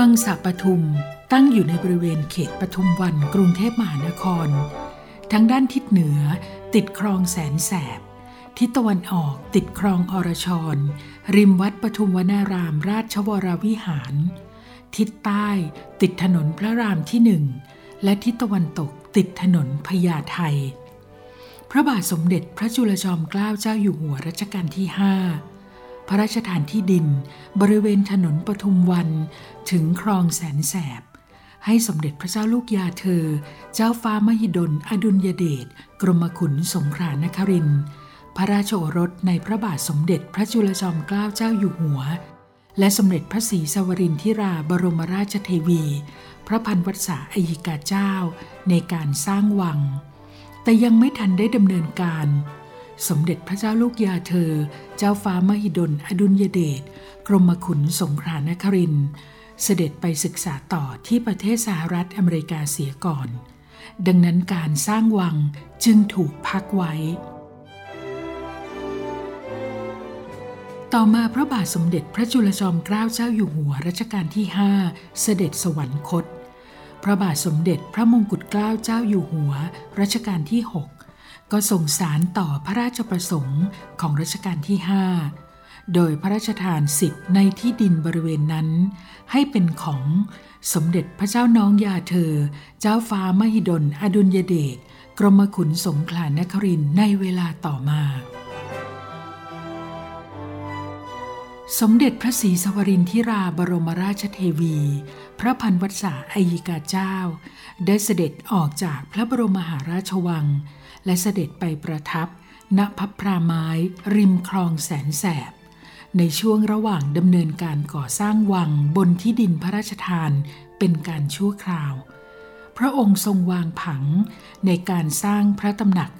วังสะปทุมตั้งอยู่ในบริเวณเขตปทุมวันกรุงเทพมหานคร ทางด้านทิศเหนือติดคลองแสนแสบ ทิศตะวันออกติดคลองอรชร ริมวัดปทุมวนารามราชวรวิหาร ทิศใต้ติดถนนพระรามที่หนึ่ง และทิศตะวันตกติดถนนพญาไทพระบาทสมเด็จพระจุลจอมเกล้าเจ้าอยู่หัวรัชกาลที่ห้า พระราชทานที่ดิน บริเวณถนนปทุมวันถึงคลองแสนแสบ ให้สมเด็จพระเจ้าลูกยาเธอ เจ้าฟ้ามหิดล อดุลยเดชกรมขุนสงขลานครินพระราชโอรสในพระบาทสมเด็จพระจุลจอมเกล้าเจ้าอยู่หัว และสมเด็จพระศรีสวรินทิราบรมราชเทวี พระพันวัษาอัยกาเจ้าในการสร้างวัง แต่ยังไม่ทันได้ดำเนินการ สมเด็จพระเจ้าลูกยาเธอ เจ้าฟ้ามหิดล อดุลยเดช กรมขุนสงครานคริน เสด็จไปศึกษาต่อที่ประเทศสหรัฐอเมริกาเสียก่อน ดังนั้นการสร้างวังจึงถูกพักไว้ ต่อมาพระบาทสมเด็จพระจุลจอมเกล้าเจ้าอยู่หัวรัชกาลที่ 5 เสด็จสวรรคต พระบาทสมเด็จพระมงกุฎเกล้าเจ้าอยู่หัวรัชกาลที่ 6 ก็ส่งสารต่อพระราชประสงค์ของรัชกาลที่ 5 โดยพระราชทานสิทธิ์ในที่ดินบริเวณนั้น ให้เป็นของสมเด็จพระเจ้าน้องยาเธอ เจ้าฟ้ามหิดล อดุลยเดชกรมขุนสงขลานครินในเวลาต่อมา สมเด็จพระศรีสวรินทิราบรมราชเทวี พระพันวัษาอัยกาเจ้า ได้เสด็จออกจากพระบรมมหาราชวัง และเสด็จไปประทับ ณพับพราไม้ริมคลองแสนแสบ ในช่วงระหว่างดำเนินการก่อสร้างวังบนที่ดินพระราชทานเป็นการชั่วคราว พระองค์ทรงวางผังในการสร้างพระตำหนัก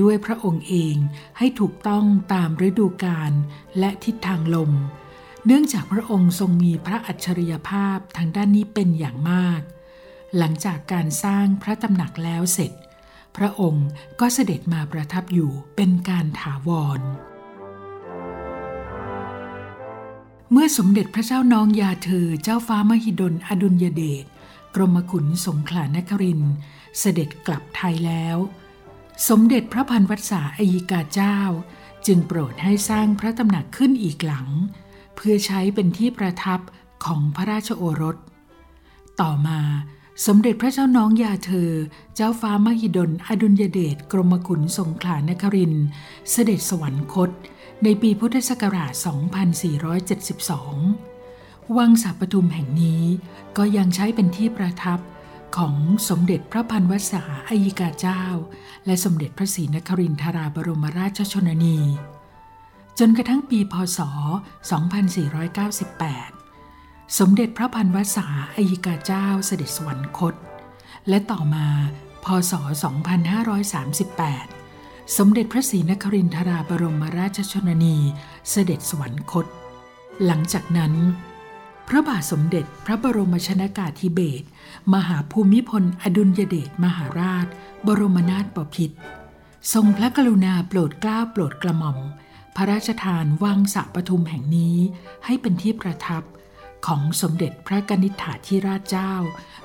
ด้วยพระองค์เองให้ถูกต้องตามฤดูกาลและทิศทางลม เนื่องจากพระองค์ทรงมีพระอัจฉริยภาพทางด้านนี้เป็นอย่างมาก หลังจากการสร้างพระตำหนักแล้วเสร็จ พระองค์ก็เสด็จมาประทับอยู่เป็นการถาวร เมื่อสมเด็จพระเจ้าน้องยาเธอเจ้าฟ้ามหิดลอดุลยเดชกรมขุนสงขลานครินเสด็จกลับไทยแล้ว สมเด็จพระพันวัษาอัยกาเจ้า จึงโปรดให้สร้างพระตำหนักขึ้นอีกหลัง เพื่อใช้เป็นที่ประทับของพระราชโอรส ต่อมา สมเด็จพระเจ้าน้องยาเธอ เจ้าฟ้ามหิดล อดุลยเดช กรมขุนสงขลานคริน เสด็จสวรรคต ในปีพุทธศักราช 2472 วังสาปทุมแห่งนี้ก็ยังใช้เป็นที่ประทับของสมเด็จพระพันวษาอัยกาเจ้า และสมเด็จพระศรีนครินทราบรมราชชนนี จนกระทั่งปีพศ 2498 สมเด็จพระพันวษาอัยกาเจ้าเสด็จสวรรคต และต่อมาพศ 2538 สมเด็จพระศรีนครินทราบรมราชชนนีเสด็จสวรรคต หลังจากนั้น พระบาทสมเด็จพระบรมชนากาธิเบศรมหาภูมิพลอดุลยเดชมหาราช บรมนาถบพิตรทรงพระกรุณาโปรดเกล้าโปรดกระหม่อม พระราชทานวังสะปทุมแห่งนี้ให้เป็นที่ประทับ ของสมเด็จพระกนิษฐาธิราชเจ้า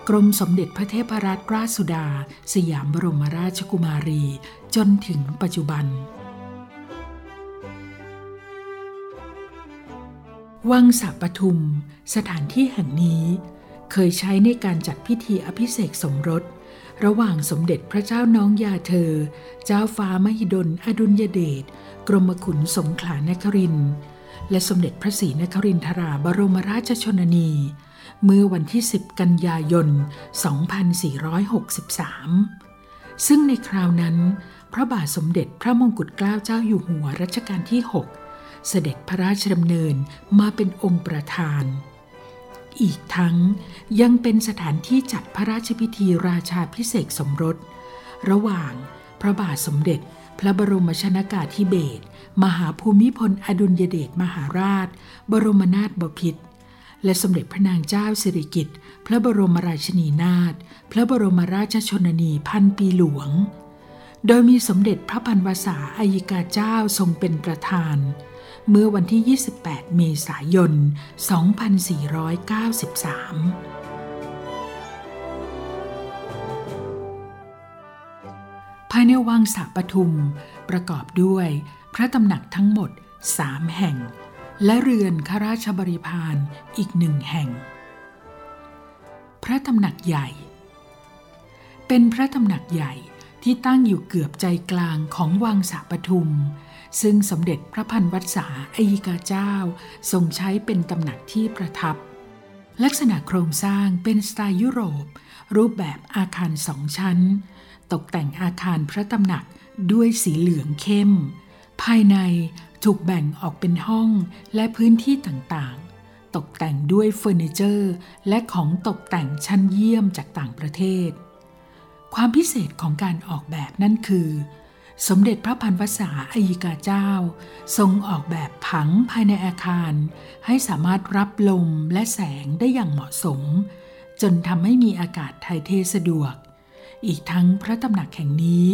กรมสมเด็จพระเทพรัตนราชสุดา สยามบรมราชกุมารี จนถึงปัจจุบัน วังสัปทุม สถานที่แห่งนี้ เคยใช้ในการจัดพิธีอภิเษกสมรส ระหว่างสมเด็จพระเจ้าน้องยาเธอ เจ้าฟ้ามหิดลอดุลยเดช กรมขุนสงขลานครินทร์ และสมเด็จพระศรีนครินทราบรมราชชนนี เมื่อวันที่ 10 กันยายน 2463 ซึ่งในคราวนั้น พระบาทสมเด็จพระมงกุฎเกล้าเจ้าอยู่หัวรัชกาลที่ 6 เสด็จพระราชดำเนินมาเป็นองค์ประธาน อีกทั้งยังเป็นสถานที่จัดพระราชพิธีราชาพิเศษสมรส ระหว่างพระบาทสมเด็จ พระบรมชนากาธิเบศรมหาภูมิพลอดุลยเดชมหาราช บรมนาถบพิตรและสมเด็จพระนางเจ้าสิริกิติ์พระบรมราชินีนาถพระบรมราชชนนีพันปีหลวง โดยมีสมเด็จพระพันวษาอัยกาเจ้าทรงเป็นประธาน เมื่อวันที่ 28 เมษายน 2493 ในวังสาปทุม ประกอบด้วยพระตำหนักทั้งหมดสามแห่ง และเรือนข้าราชบริพารอีกหนึ่งแห่ง พระตำหนักใหญ่ เป็นพระตำหนักใหญ่ที่ตั้งอยู่เกือบใจกลางของวังสาปทุม ซึ่งสมเด็จพระพันวัษาอัยกาเจ้า ทรงใช้เป็นตำหนักที่ประทับ ลักษณะโครงสร้างเป็นสไตล์ยุโรป รูปแบบอาคารสองชั้น ตกแต่งอาคารพระตำหนักด้วยสีเหลืองเข้ม ภายในถูกแบ่งออกเป็นห้องและพื้นที่ต่างๆ ตกแต่งด้วยเฟอร์นิเจอร์ และของตกแต่งชั้นเยี่ยมจากต่างประเทศ ความพิเศษของการออกแบบนั่นคือ สมเด็จพระพันวษาอัยกาเจ้า ทรงออกแบบผังภายในอาคาร ให้สามารถรับลมและแสงได้อย่างเหมาะสม จนทำให้มีอากาศถ่ายเทสะดวก อีกทั้งพระตำหนักแห่งนี้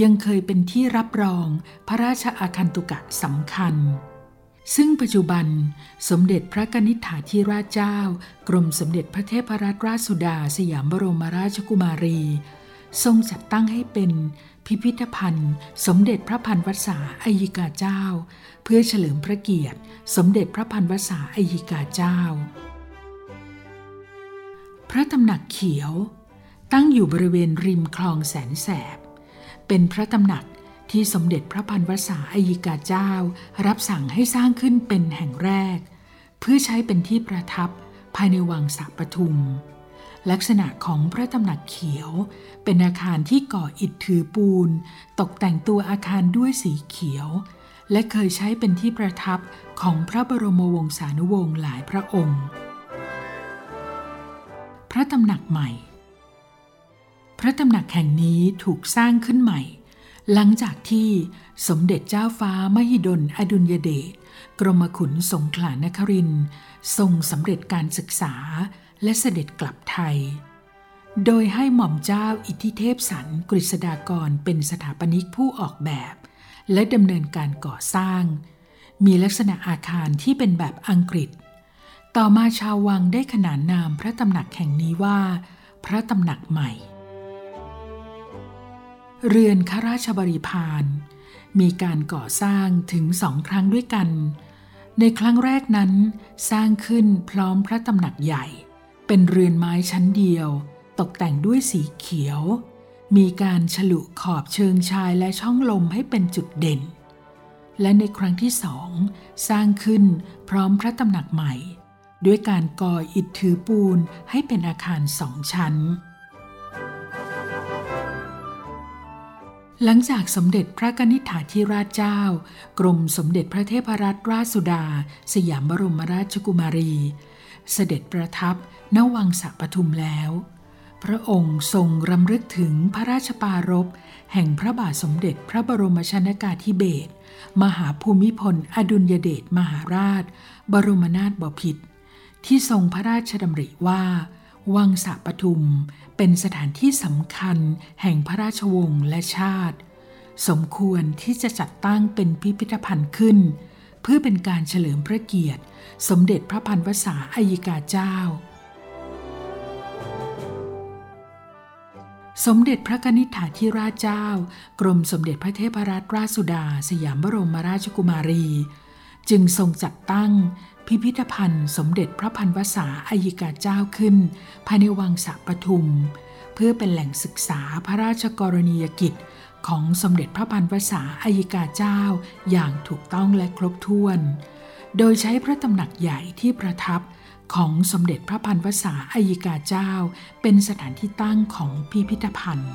ยังเคยเป็นที่รับรองพระราชอาคันตุกะสำคัญ ซึ่งปัจจุบันสมเด็จพระกนิษฐาธิราชเจ้า กรมสมเด็จพระเทพรัตนราชสุดาสยามบรมราชกุมารี ทรงจัดตั้งให้เป็นพิพิธภัณฑ์ สมเด็จพระพันวษาอัยกาเจ้า เพื่อเฉลิมพระเกียรติ สมเด็จพระพันวษาอัยกาเจ้า พระตำหนักเขียว ตั้งอยู่บริเวณริมคลองแสนแสบ เป็นพระตำหนักที่สมเด็จพระพันวษาอัยกาเจ้า รับสั่งให้สร้างขึ้นเป็นแห่งแรก เพื่อใช้เป็นที่ประทับภายในวังสัปทุม ลักษณะของพระตำหนักเขียว เป็นอาคารที่ก่ออิฐถือปูน ตกแต่งตัวอาคารด้วยสีเขียว และเคยใช้เป็นที่ประทับของพระบรมวงศานุวงศ์หลายพระองค์ พระตำหนักใหม่ พระตำหนักแห่งนี้ถูกสร้างขึ้นใหม่ หลังจากที่สมเด็จเจ้าฟ้ามหิดลอดุลยเดชกรมขุนสงขลานครินทรงสำเร็จการศึกษา และเสด็จกลับไทย โดยให้หม่อมเจ้าอิทธิเทพสันกฤษฎากรเป็นสถาปนิกผู้ออกแบบ และดำเนินการก่อสร้าง มีลักษณะอาคารที่เป็นแบบอังกฤษ ต่อมาชาววังได้ขนานนามพระตำหนักแห่งนี้ว่า พระตำหนักใหม่ เรือนข้าราชบริพารมีการก่อสร้างถึงสองครั้งด้วยกัน ในครั้งแรกนั้นสร้างขึ้นพร้อมพระตำหนักใหญ่ เป็นเรือนไม้ชั้นเดียว ตกแต่งด้วยสีเขียว มีการฉลุขอบเชิงชายและช่องลมให้เป็นจุดเด่น และในครั้งที่สอง สร้างขึ้นพร้อมพระตำหนักใหม่ ด้วยการก่ออิฐถือปูนให้เป็นอาคารสองชั้น หลังจากสมเด็จพระกนิษฐาธิราชเจ้า กรมสมเด็จพระเทพรัตนราชสุดา สยามบรมราชกุมารี เสด็จประทับณวังสัปทุมแล้ว พระองค์ทรงรำลึกถึงพระราชปารภแห่งพระบาทสมเด็จพระบรมชนากาธิเบศรมหาภูมิพลอดุลยเดชมหาราช บรมนาถบพิตรที่ทรงพระราชดำริว่า วังสะปทุมเป็นสถานที่สำคัญแห่งพระราชวงศ์และชาติ สมควรที่จะจัดตั้งเป็นพิพิธภัณฑ์ขึ้น พื่อเป็นการเฉลิมพระเกียรติ สมเด็จพระพันวษาอัยกาเจ้า สมเด็จพระนิษฐาธิราชเจ้า กรมสมเด็จพระเทพรัตนราชสุดา สยามบรมราชกุมารี จึงทรงจัดตั้ง พิพิธภัณฑ์ สมเด็จพระพันวษาอัยกาเจ้าขึ้น ภายในวังสะปทุม เพื่อเป็นแหล่งศึกษาพระราชกรณียกิจ ของสมเด็จพระพันวษาอัยกาเจ้าอย่างถูกต้องและครบถ้วน โดยใช้พระตำหนักใหญ่ที่ประทับของสมเด็จพระพันวษาอัยกาเจ้า เป็นสถานที่ตั้งของพิพิธภัณฑ์